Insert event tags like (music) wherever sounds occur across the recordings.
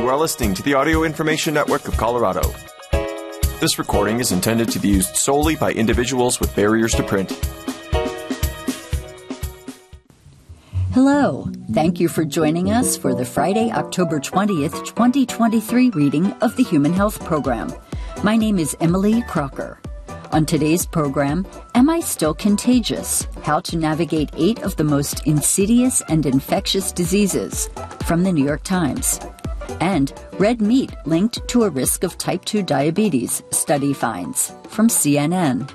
You are listening to the Audio Information Network of Colorado. This recording is intended to be used solely by individuals with barriers to print. Hello. Thank you for joining us for the Friday, October 20th, 2023 reading of the Human Health Program. My name is Emily Crocker. On today's program, Am I Still Contagious? How to Navigate Eight of the Most Insidious and Infectious Diseases from the New York Times and red meat linked to a risk of type 2 diabetes, study finds from CNN.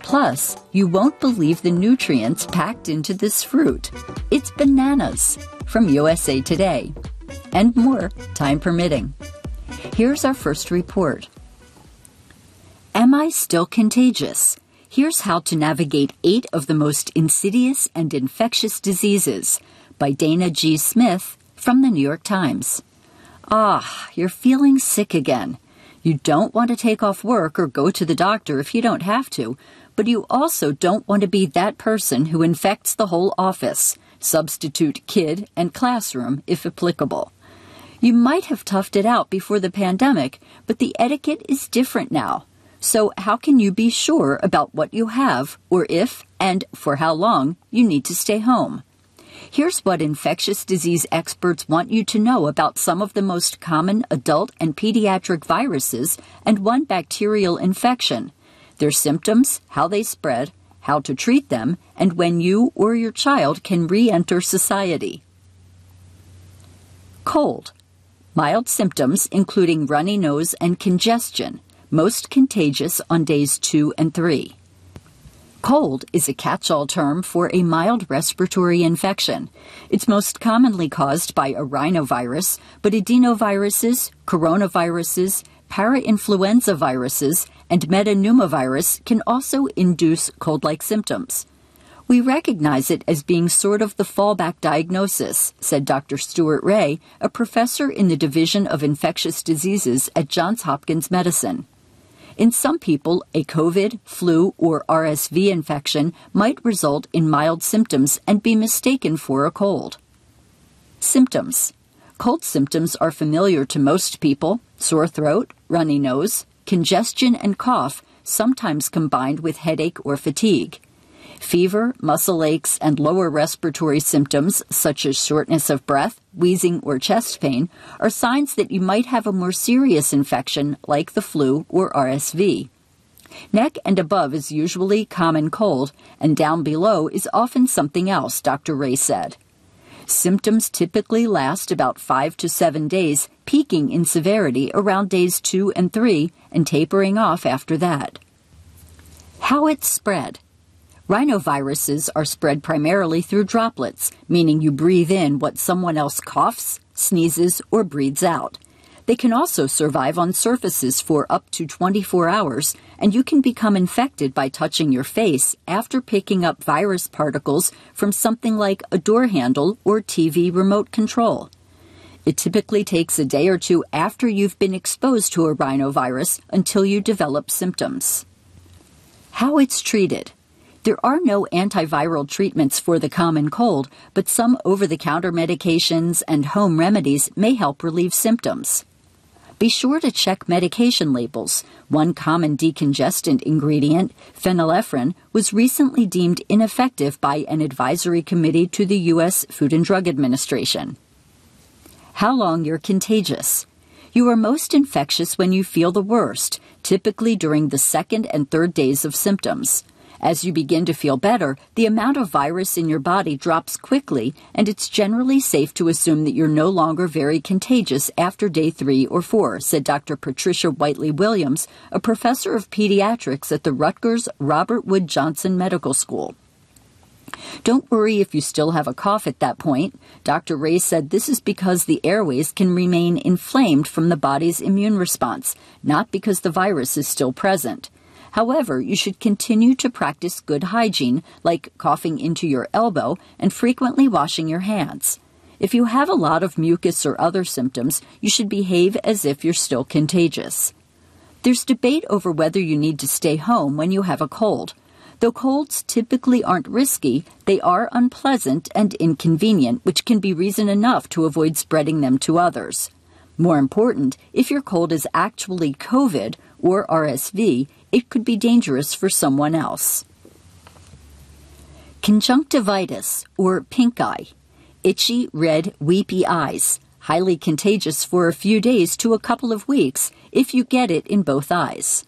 Plus, you won't believe the nutrients packed into this fruit. It's bananas from USA Today. And more, time permitting. Here's our first report. Am I still contagious? Here's how to navigate eight of the most insidious and infectious diseases by Dana G. Smith from the New York Times. Ah, you're feeling sick again. You don't want to take off work or go to the doctor if you don't have to, but you also don't want to be that person who infects the whole office, substitute kid and classroom if applicable. You might have toughed it out before the pandemic, but the etiquette is different now. So, how can you be sure about what you have, or if and for how long you need to stay home? Here's what infectious disease experts want you to know about some of the most common adult and pediatric viruses and one bacterial infection, their symptoms, how they spread, how to treat them, and when you or your child can re enter society. Cold. Mild symptoms, including runny nose and congestion, most contagious on days 2 and 3. Cold is a catch all term for a mild respiratory infection. It's most commonly caused by a rhinovirus, but adenoviruses, coronaviruses, parainfluenza viruses, and metapneumovirus can also induce cold like symptoms. We recognize it as being sort of the fallback diagnosis, said Dr. Stuart Ray, a professor in the Division of Infectious Diseases at Johns Hopkins Medicine. In some people, a COVID, flu, or RSV infection might result in mild symptoms and be mistaken for a cold. Symptoms Cold symptoms are familiar to most people sore throat, runny nose, congestion, and cough, sometimes combined with headache or fatigue. Fever, muscle aches, and lower respiratory symptoms, such as shortness of breath, wheezing, or chest pain, are signs that you might have a more serious infection like the flu or RSV. Neck and above is usually common cold, and down below is often something else, Dr. Ray said. Symptoms typically last about five to seven days, peaking in severity around days two and three, and tapering off after that. How it spread. Rhinoviruses are spread primarily through droplets, meaning you breathe in what someone else coughs, sneezes, or breathes out. They can also survive on surfaces for up to 24 hours, and you can become infected by touching your face after picking up virus particles from something like a door handle or TV remote control. It typically takes a day or two after you've been exposed to a rhinovirus until you develop symptoms. How it's treated. There are no antiviral treatments for the common cold, but some over the counter medications and home remedies may help relieve symptoms. Be sure to check medication labels. One common decongestant ingredient, phenylephrine, was recently deemed ineffective by an advisory committee to the U.S. Food and Drug Administration. How long you're contagious. You are most infectious when you feel the worst, typically during the second and third days of symptoms. As you begin to feel better, the amount of virus in your body drops quickly, and it's generally safe to assume that you're no longer very contagious after day three or four, said Dr. Patricia Whitley Williams, a professor of pediatrics at the Rutgers Robert Wood Johnson Medical School. Don't worry if you still have a cough at that point. Dr. Ray said this is because the airways can remain inflamed from the body's immune response, not because the virus is still present. However, you should continue to practice good hygiene, like coughing into your elbow and frequently washing your hands. If you have a lot of mucus or other symptoms, you should behave as if you're still contagious. There's debate over whether you need to stay home when you have a cold. Though colds typically aren't risky, they are unpleasant and inconvenient, which can be reason enough to avoid spreading them to others. More important, if your cold is actually COVID or RSV, it could be dangerous for someone else. Conjunctivitis or pink eye. Itchy, red, weepy eyes. Highly contagious for a few days to a couple of weeks if you get it in both eyes.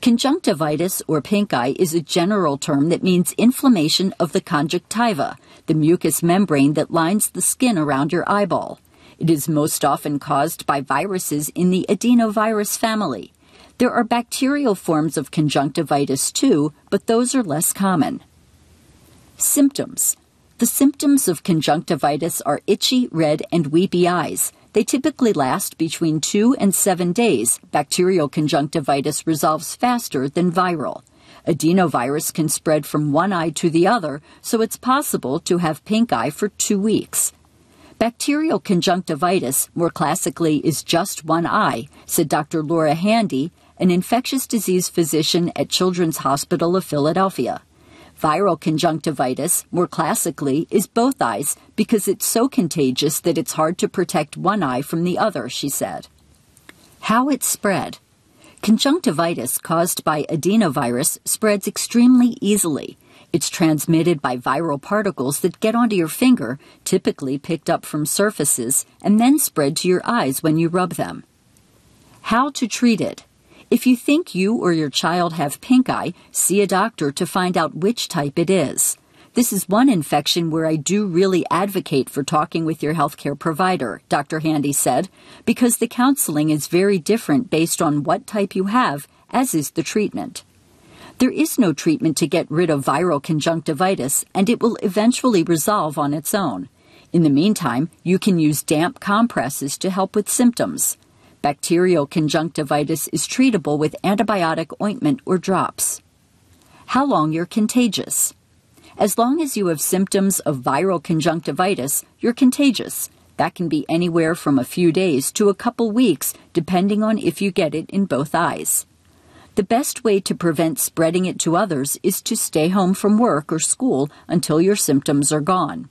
Conjunctivitis or pink eye is a general term that means inflammation of the conjunctiva, the mucous membrane that lines the skin around your eyeball. It is most often caused by viruses in the adenovirus family. There are bacterial forms of conjunctivitis too, but those are less common. Symptoms The symptoms of conjunctivitis are itchy, red, and weepy eyes. They typically last between two and seven days. Bacterial conjunctivitis resolves faster than viral. Adenovirus can spread from one eye to the other, so it's possible to have pink eye for two weeks. Bacterial conjunctivitis, more classically, is just one eye, said Dr. Laura Handy, an infectious disease physician at Children's Hospital of Philadelphia. Viral conjunctivitis, more classically, is both eyes because it's so contagious that it's hard to protect one eye from the other, she said. How it spread. Conjunctivitis caused by adenovirus spreads extremely easily. It's transmitted by viral particles that get onto your finger, typically picked up from surfaces, and then spread to your eyes when you rub them. How to treat it. If you think you or your child have pink eye, see a doctor to find out which type it is. This is one infection where I do really advocate for talking with your healthcare provider, Dr. Handy said, because the counseling is very different based on what type you have, as is the treatment. There is no treatment to get rid of viral conjunctivitis, and it will eventually resolve on its own. In the meantime, you can use damp compresses to help with symptoms. Bacterial conjunctivitis is treatable with antibiotic ointment or drops. How long you're contagious. As long as you have symptoms of viral conjunctivitis, you're contagious. That can be anywhere from a few days to a couple weeks, depending on if you get it in both eyes. The best way to prevent spreading it to others is to stay home from work or school until your symptoms are gone.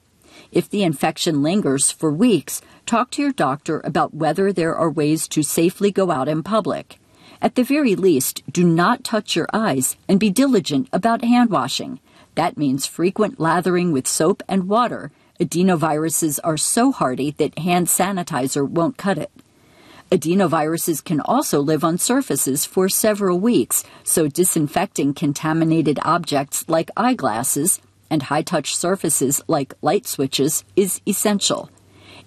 If the infection lingers for weeks, talk to your doctor about whether there are ways to safely go out in public. At the very least, do not touch your eyes and be diligent about hand washing. That means frequent lathering with soap and water. Adenoviruses are so hardy that hand sanitizer won't cut it. Adenoviruses can also live on surfaces for several weeks, so disinfecting contaminated objects like eyeglasses and high touch surfaces like light switches is essential.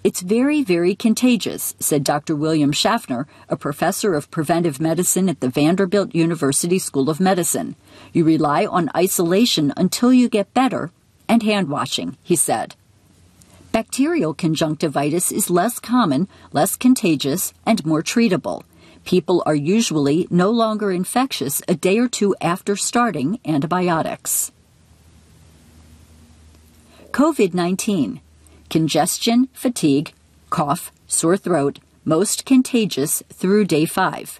It's very, very contagious, said Dr. William Schaffner, a professor of preventive medicine at the Vanderbilt University School of Medicine. You rely on isolation until you get better and hand washing, he said. Bacterial conjunctivitis is less common, less contagious, and more treatable. People are usually no longer infectious a day or two after starting antibiotics. COVID 19 congestion, fatigue, cough, sore throat, most contagious through day 5.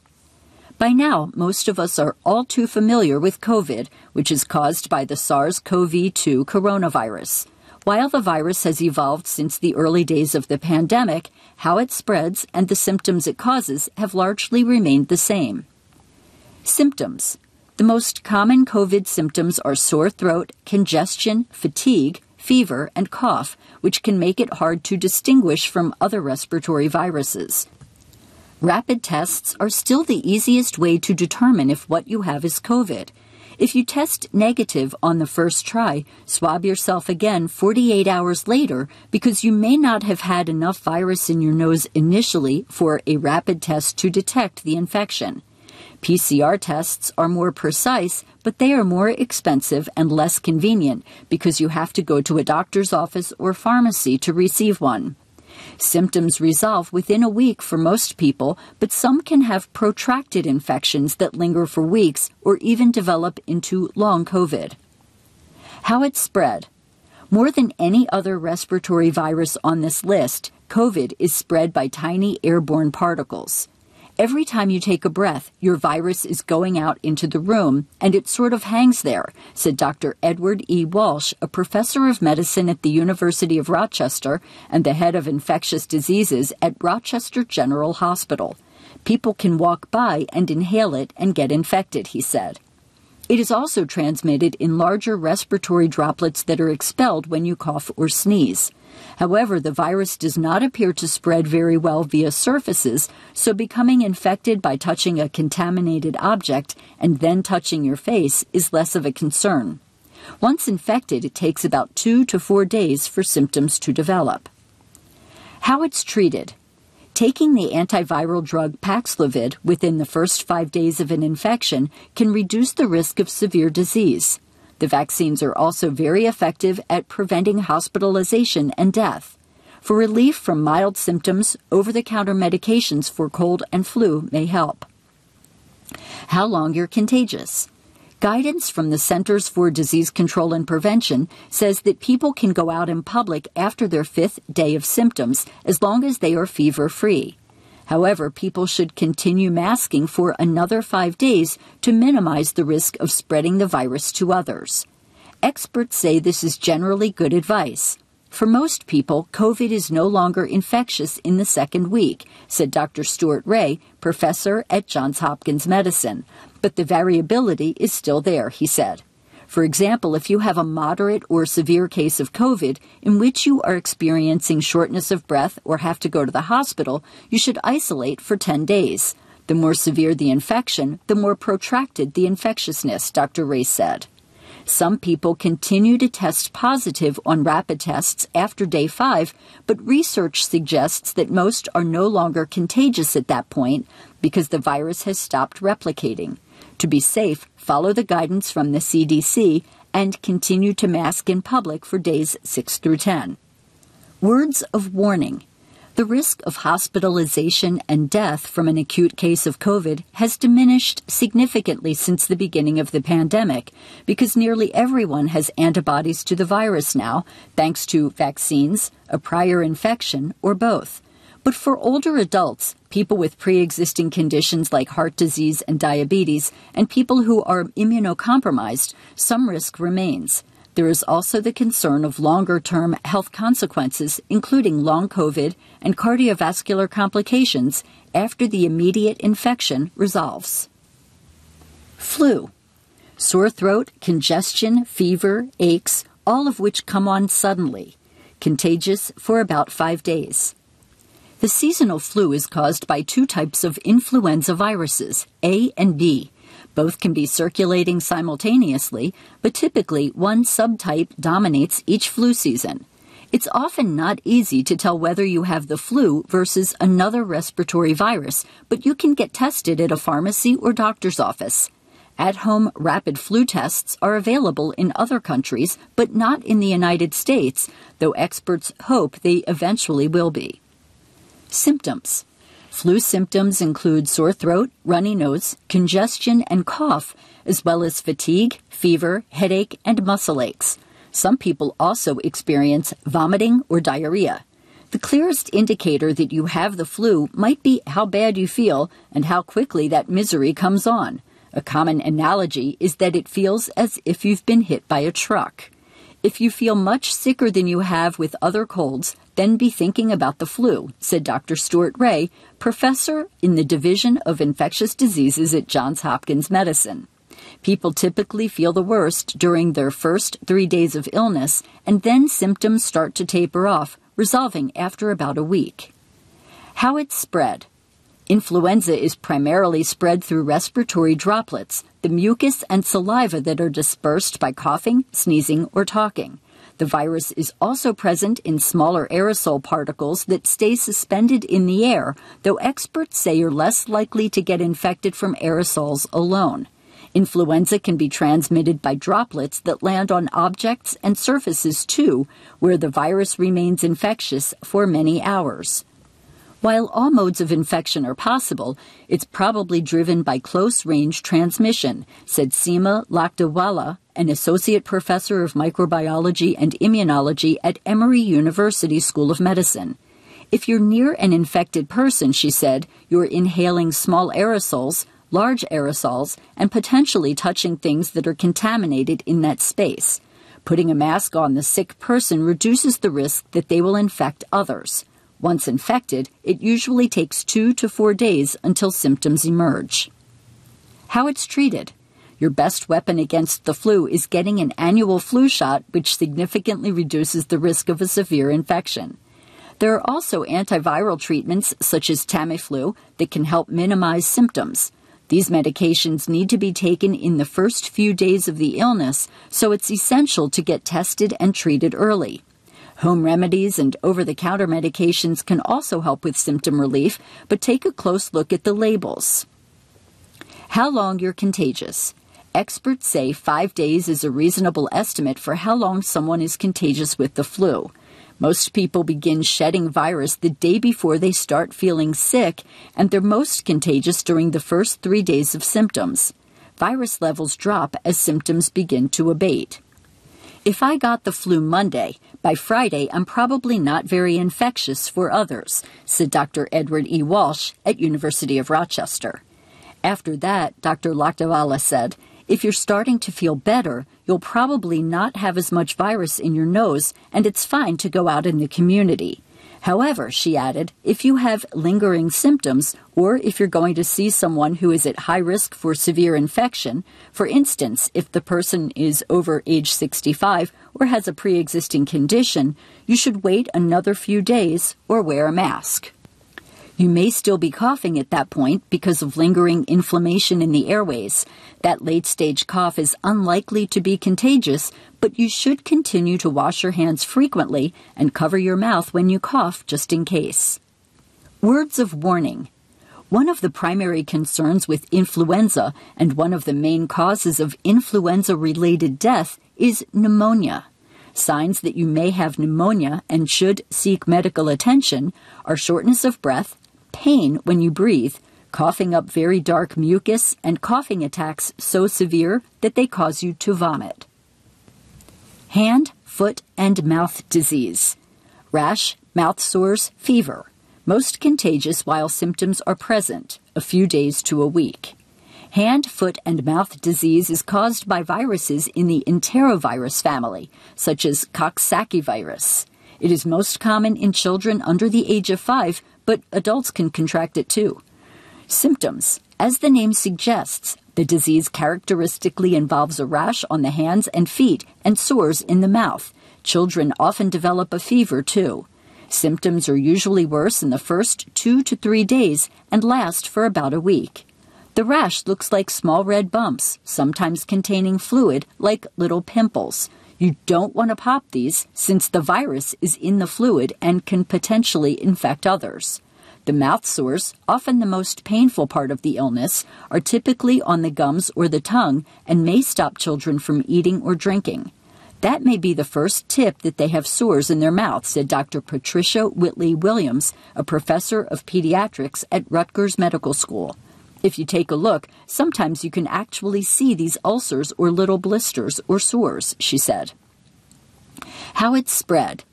By now, most of us are all too familiar with COVID, which is caused by the SARS CoV 2 coronavirus. While the virus has evolved since the early days of the pandemic, how it spreads and the symptoms it causes have largely remained the same. Symptoms The most common COVID symptoms are sore throat, congestion, fatigue, fever, and cough, which can make it hard to distinguish from other respiratory viruses. Rapid tests are still the easiest way to determine if what you have is COVID. If you test negative on the first try, swab yourself again 48 hours later because you may not have had enough virus in your nose initially for a rapid test to detect the infection. PCR tests are more precise, but they are more expensive and less convenient because you have to go to a doctor's office or pharmacy to receive one. Symptoms resolve within a week for most people, but some can have protracted infections that linger for weeks or even develop into long COVID. How it spread. More than any other respiratory virus on this list, COVID is spread by tiny airborne particles. Every time you take a breath, your virus is going out into the room, and it sort of hangs there, said Dr. Edward E. Walsh, a professor of medicine at the University of Rochester and the head of infectious diseases at Rochester General Hospital. People can walk by and inhale it and get infected, he said. It is also transmitted in larger respiratory droplets that are expelled when you cough or sneeze. However, the virus does not appear to spread very well via surfaces, so becoming infected by touching a contaminated object and then touching your face is less of a concern. Once infected, it takes about two to four days for symptoms to develop. How it's treated. Taking the antiviral drug Paxlovid within the first five days of an infection can reduce the risk of severe disease. The vaccines are also very effective at preventing hospitalization and death. For relief from mild symptoms, over the counter medications for cold and flu may help. How long you're contagious. Guidance from the Centers for Disease Control and Prevention says that people can go out in public after their fifth day of symptoms as long as they are fever free. However, people should continue masking for another five days to minimize the risk of spreading the virus to others. Experts say this is generally good advice. For most people, COVID is no longer infectious in the second week, said Dr. Stuart Ray, professor at Johns Hopkins Medicine. But the variability is still there, he said. For example, if you have a moderate or severe case of COVID in which you are experiencing shortness of breath or have to go to the hospital, you should isolate for 10 days. The more severe the infection, the more protracted the infectiousness, Dr. Ray said. Some people continue to test positive on rapid tests after day five, but research suggests that most are no longer contagious at that point because the virus has stopped replicating. To be safe, follow the guidance from the CDC and continue to mask in public for days 6 through 10. Words of warning. The risk of hospitalization and death from an acute case of COVID has diminished significantly since the beginning of the pandemic because nearly everyone has antibodies to the virus now, thanks to vaccines, a prior infection, or both. But for older adults, people with pre existing conditions like heart disease and diabetes, and people who are immunocompromised, some risk remains. There is also the concern of longer term health consequences, including long COVID and cardiovascular complications after the immediate infection resolves. Flu. Sore throat, congestion, fever, aches, all of which come on suddenly. Contagious for about five days. The seasonal flu is caused by two types of influenza viruses, A and B. Both can be circulating simultaneously, but typically one subtype dominates each flu season. It's often not easy to tell whether you have the flu versus another respiratory virus, but you can get tested at a pharmacy or doctor's office. At home rapid flu tests are available in other countries, but not in the United States, though experts hope they eventually will be. Symptoms Flu symptoms include sore throat, runny nose, congestion, and cough, as well as fatigue, fever, headache, and muscle aches. Some people also experience vomiting or diarrhea. The clearest indicator that you have the flu might be how bad you feel and how quickly that misery comes on. A common analogy is that it feels as if you've been hit by a truck. If you feel much sicker than you have with other colds, then be thinking about the flu, said Dr. Stuart Ray, professor in the Division of Infectious Diseases at Johns Hopkins Medicine. People typically feel the worst during their first three days of illness, and then symptoms start to taper off, resolving after about a week. How it's spread. Influenza is primarily spread through respiratory droplets, the mucus and saliva that are dispersed by coughing, sneezing, or talking. The virus is also present in smaller aerosol particles that stay suspended in the air, though experts say you're less likely to get infected from aerosols alone. Influenza can be transmitted by droplets that land on objects and surfaces too, where the virus remains infectious for many hours. While all modes of infection are possible, it's probably driven by close range transmission, said Seema Lakdawala, an associate professor of microbiology and immunology at Emory University School of Medicine. If you're near an infected person, she said, you're inhaling small aerosols, large aerosols, and potentially touching things that are contaminated in that space. Putting a mask on the sick person reduces the risk that they will infect others. Once infected, it usually takes two to four days until symptoms emerge. How it's treated. Your best weapon against the flu is getting an annual flu shot, which significantly reduces the risk of a severe infection. There are also antiviral treatments, such as Tamiflu, that can help minimize symptoms. These medications need to be taken in the first few days of the illness, so it's essential to get tested and treated early. Home remedies and over the counter medications can also help with symptom relief, but take a close look at the labels. How long you're contagious. Experts say five days is a reasonable estimate for how long someone is contagious with the flu. Most people begin shedding virus the day before they start feeling sick, and they're most contagious during the first three days of symptoms. Virus levels drop as symptoms begin to abate. If I got the flu Monday, by Friday I'm probably not very infectious for others, said Dr. Edward E. Walsh at University of Rochester. After that, Dr. Lakdawala said, if you're starting to feel better, you'll probably not have as much virus in your nose, and it's fine to go out in the community. However, she added, if you have lingering symptoms, or if you're going to see someone who is at high risk for severe infection, for instance, if the person is over age 65 or has a pre existing condition, you should wait another few days or wear a mask. You may still be coughing at that point because of lingering inflammation in the airways. That late stage cough is unlikely to be contagious, but you should continue to wash your hands frequently and cover your mouth when you cough just in case. Words of warning. One of the primary concerns with influenza and one of the main causes of influenza related death is pneumonia. Signs that you may have pneumonia and should seek medical attention are shortness of breath, pain when you breathe, coughing up very dark mucus, and coughing attacks so severe that they cause you to vomit. Hand, foot, and mouth disease. Rash, mouth sores, fever. Most contagious while symptoms are present, a few days to a week. Hand, foot, and mouth disease is caused by viruses in the enterovirus family, such as Coxsackie virus. It is most common in children under the age of five, but adults can contract it too. Symptoms. As the name suggests, the disease characteristically involves a rash on the hands and feet and sores in the mouth. Children often develop a fever too. Symptoms are usually worse in the first two to three days and last for about a week. The rash looks like small red bumps, sometimes containing fluid like little pimples. You don't want to pop these since the virus is in the fluid and can potentially infect others. The mouth sores, often the most painful part of the illness, are typically on the gums or the tongue and may stop children from eating or drinking. That may be the first tip that they have sores in their mouth, said Dr. Patricia Whitley Williams, a professor of pediatrics at Rutgers Medical School. If you take a look, sometimes you can actually see these ulcers or little blisters or sores, she said. How it's spread.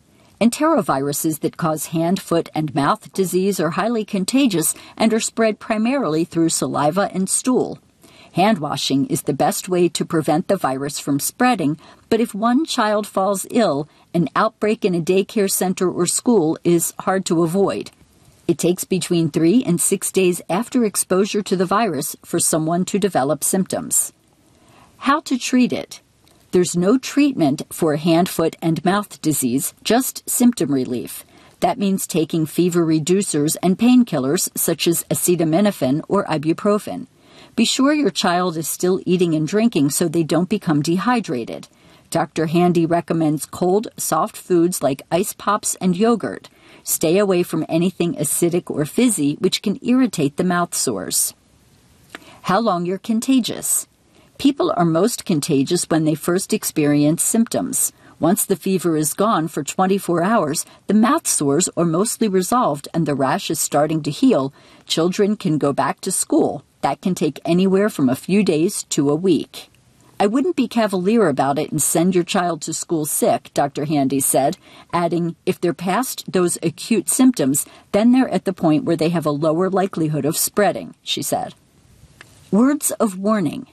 Enteroviruses that cause hand, foot, and mouth disease are highly contagious and are spread primarily through saliva and stool. Hand washing is the best way to prevent the virus from spreading, but if one child falls ill, an outbreak in a daycare center or school is hard to avoid. It takes between three and six days after exposure to the virus for someone to develop symptoms. How to treat it. There's no treatment for hand, foot, and mouth disease, just symptom relief. That means taking fever reducers and painkillers such as acetaminophen or ibuprofen. Be sure your child is still eating and drinking so they don't become dehydrated. Dr. Handy recommends cold, soft foods like ice pops and yogurt. Stay away from anything acidic or fizzy, which can irritate the mouth sores. How long you're contagious. People are most contagious when they first experience symptoms. Once the fever is gone for 24 hours, the mouth sores are mostly resolved and the rash is starting to heal. Children can go back to school. That can take anywhere from a few days to a week. I wouldn't be cavalier about it and send your child to school sick, Dr. Handy said, adding, if they're past those acute symptoms, then they're at the point where they have a lower likelihood of spreading, she said. Words of warning.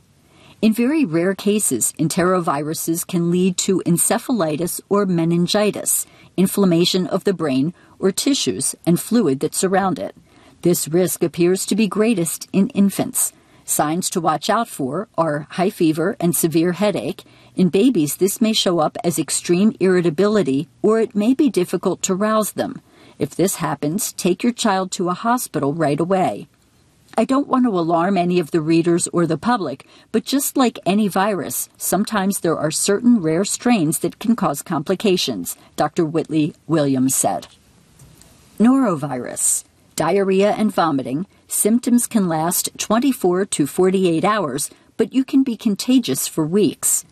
In very rare cases, enteroviruses can lead to encephalitis or meningitis, inflammation of the brain or tissues and fluid that surround it. This risk appears to be greatest in infants. Signs to watch out for are high fever and severe headache. In babies, this may show up as extreme irritability or it may be difficult to rouse them. If this happens, take your child to a hospital right away. I don't want to alarm any of the readers or the public, but just like any virus, sometimes there are certain rare strains that can cause complications, Dr. Whitley Williams said. Norovirus, diarrhea and vomiting, Symptoms can last 24 to 48 hours, but you can be contagious for weeks.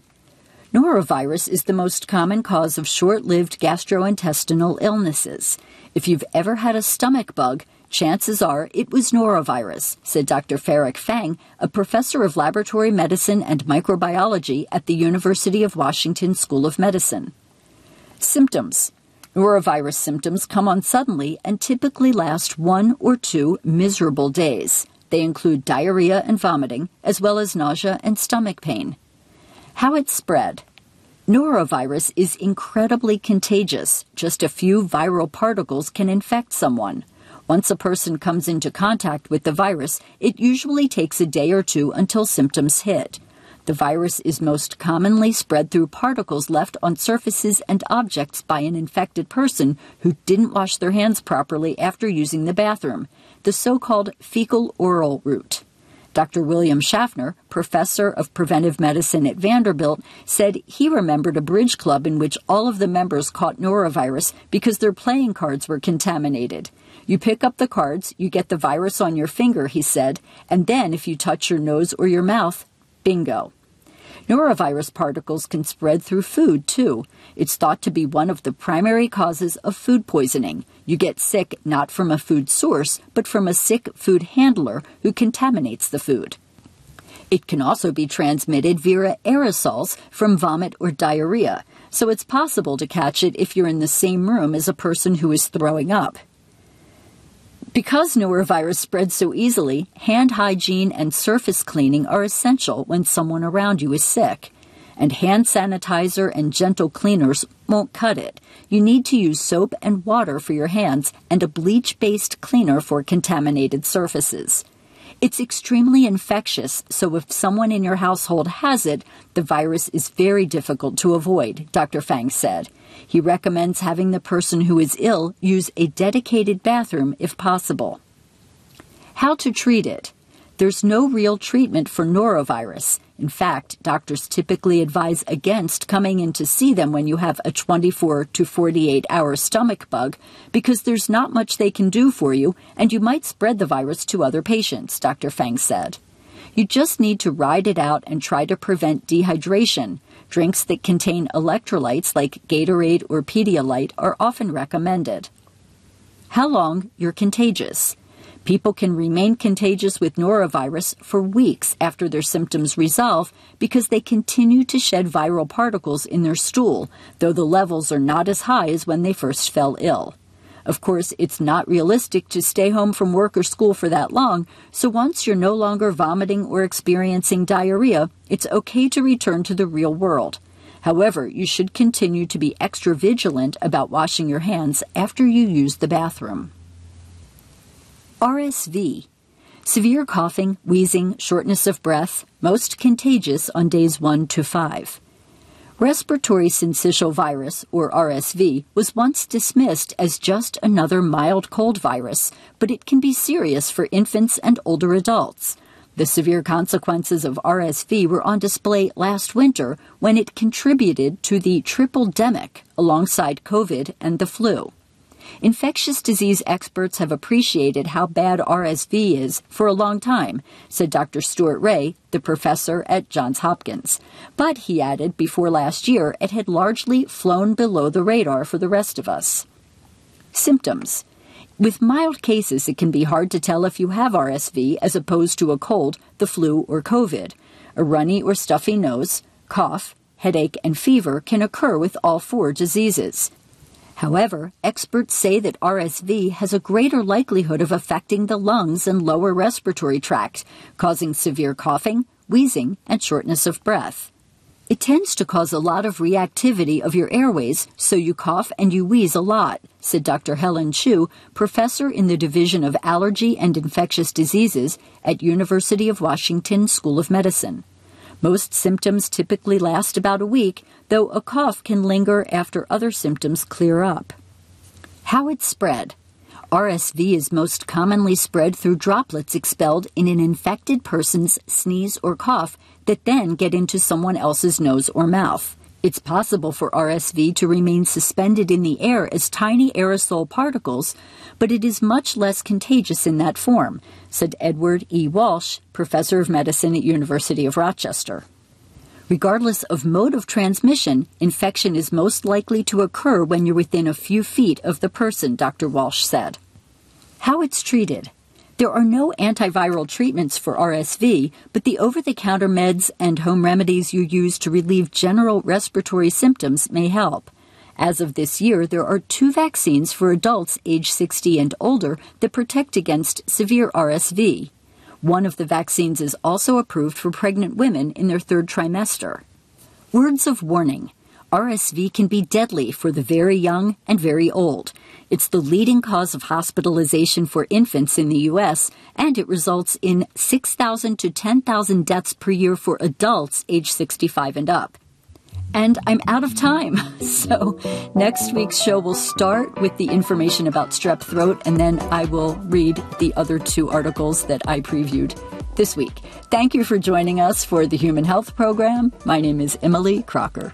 Norovirus is the most common cause of short lived gastrointestinal illnesses. If you've ever had a stomach bug, chances are it was norovirus, said Dr. Ferric Fang, a professor of laboratory medicine and microbiology at the University of Washington School of Medicine. Symptoms Norovirus symptoms come on suddenly and typically last one or two miserable days. They include diarrhea and vomiting, as well as nausea and stomach pain. How it spread. Norovirus is incredibly contagious. Just a few viral particles can infect someone. Once a person comes into contact with the virus, it usually takes a day or two until symptoms hit. The virus is most commonly spread through particles left on surfaces and objects by an infected person who didn't wash their hands properly after using the bathroom, the so called fecal oral route. Dr. William Schaffner, professor of preventive medicine at Vanderbilt, said he remembered a bridge club in which all of the members caught norovirus because their playing cards were contaminated. You pick up the cards, you get the virus on your finger, he said, and then if you touch your nose or your mouth, Bingo. Norovirus particles can spread through food, too. It's thought to be one of the primary causes of food poisoning. You get sick not from a food source, but from a sick food handler who contaminates the food. It can also be transmitted via aerosols from vomit or diarrhea, so it's possible to catch it if you're in the same room as a person who is throwing up. Because norovirus spreads so easily, hand hygiene and surface cleaning are essential when someone around you is sick. And hand sanitizer and gentle cleaners won't cut it. You need to use soap and water for your hands and a bleach based cleaner for contaminated surfaces. It's extremely infectious, so if someone in your household has it, the virus is very difficult to avoid, Dr. Fang said. He recommends having the person who is ill use a dedicated bathroom if possible. How to treat it? There's no real treatment for norovirus. In fact, doctors typically advise against coming in to see them when you have a 24 to 48 hour stomach bug because there's not much they can do for you and you might spread the virus to other patients, Dr. Fang said. You just need to ride it out and try to prevent dehydration, Drinks that contain electrolytes like Gatorade or Pedialyte are often recommended. How long you're contagious. People can remain contagious with norovirus for weeks after their symptoms resolve because they continue to shed viral particles in their stool, though the levels are not as high as when they first fell ill. Of course, it's not realistic to stay home from work or school for that long, so once you're no longer vomiting or experiencing diarrhea, it's okay to return to the real world. However, you should continue to be extra vigilant about washing your hands after you use the bathroom. RSV Severe coughing, wheezing, shortness of breath, most contagious on days 1 to 5. Respiratory syncytial virus, or RSV, was once dismissed as just another mild cold virus, but it can be serious for infants and older adults. The severe consequences of RSV were on display last winter when it contributed to the triple demic alongside COVID and the flu. Infectious disease experts have appreciated how bad RSV is for a long time, said Dr. Stuart Ray, the professor at Johns Hopkins. But, he added, before last year, it had largely flown below the radar for the rest of us. Symptoms. With mild cases, it can be hard to tell if you have RSV as opposed to a cold, the flu, or COVID. A runny or stuffy nose, cough, headache, and fever can occur with all four diseases. However, experts say that RSV has a greater likelihood of affecting the lungs and lower respiratory tract, causing severe coughing, wheezing, and shortness of breath. It tends to cause a lot of reactivity of your airways, so you cough and you wheeze a lot, said Dr. Helen Chu, professor in the Division of Allergy and Infectious Diseases at University of Washington School of Medicine. Most symptoms typically last about a week, though a cough can linger after other symptoms clear up. How it spread. RSV is most commonly spread through droplets expelled in an infected person's sneeze or cough that then get into someone else's nose or mouth. It's possible for RSV to remain suspended in the air as tiny aerosol particles, but it is much less contagious in that form, said Edward E. Walsh, professor of medicine at University of Rochester. Regardless of mode of transmission, infection is most likely to occur when you're within a few feet of the person, Dr. Walsh said. How it's treated. There are no antiviral treatments for RSV, but the over the counter meds and home remedies you use to relieve general respiratory symptoms may help. As of this year, there are two vaccines for adults age 60 and older that protect against severe RSV. One of the vaccines is also approved for pregnant women in their third trimester. Words of warning. RSV can be deadly for the very young and very old. It's the leading cause of hospitalization for infants in the U.S., and it results in 6,000 to 10,000 deaths per year for adults age 65 and up. And I'm out of time. (laughs) So next week's show will start with the information about strep throat, and then I will read the other two articles that I previewed this week. Thank you for joining us for the Human Health Program. My name is Emily Crocker.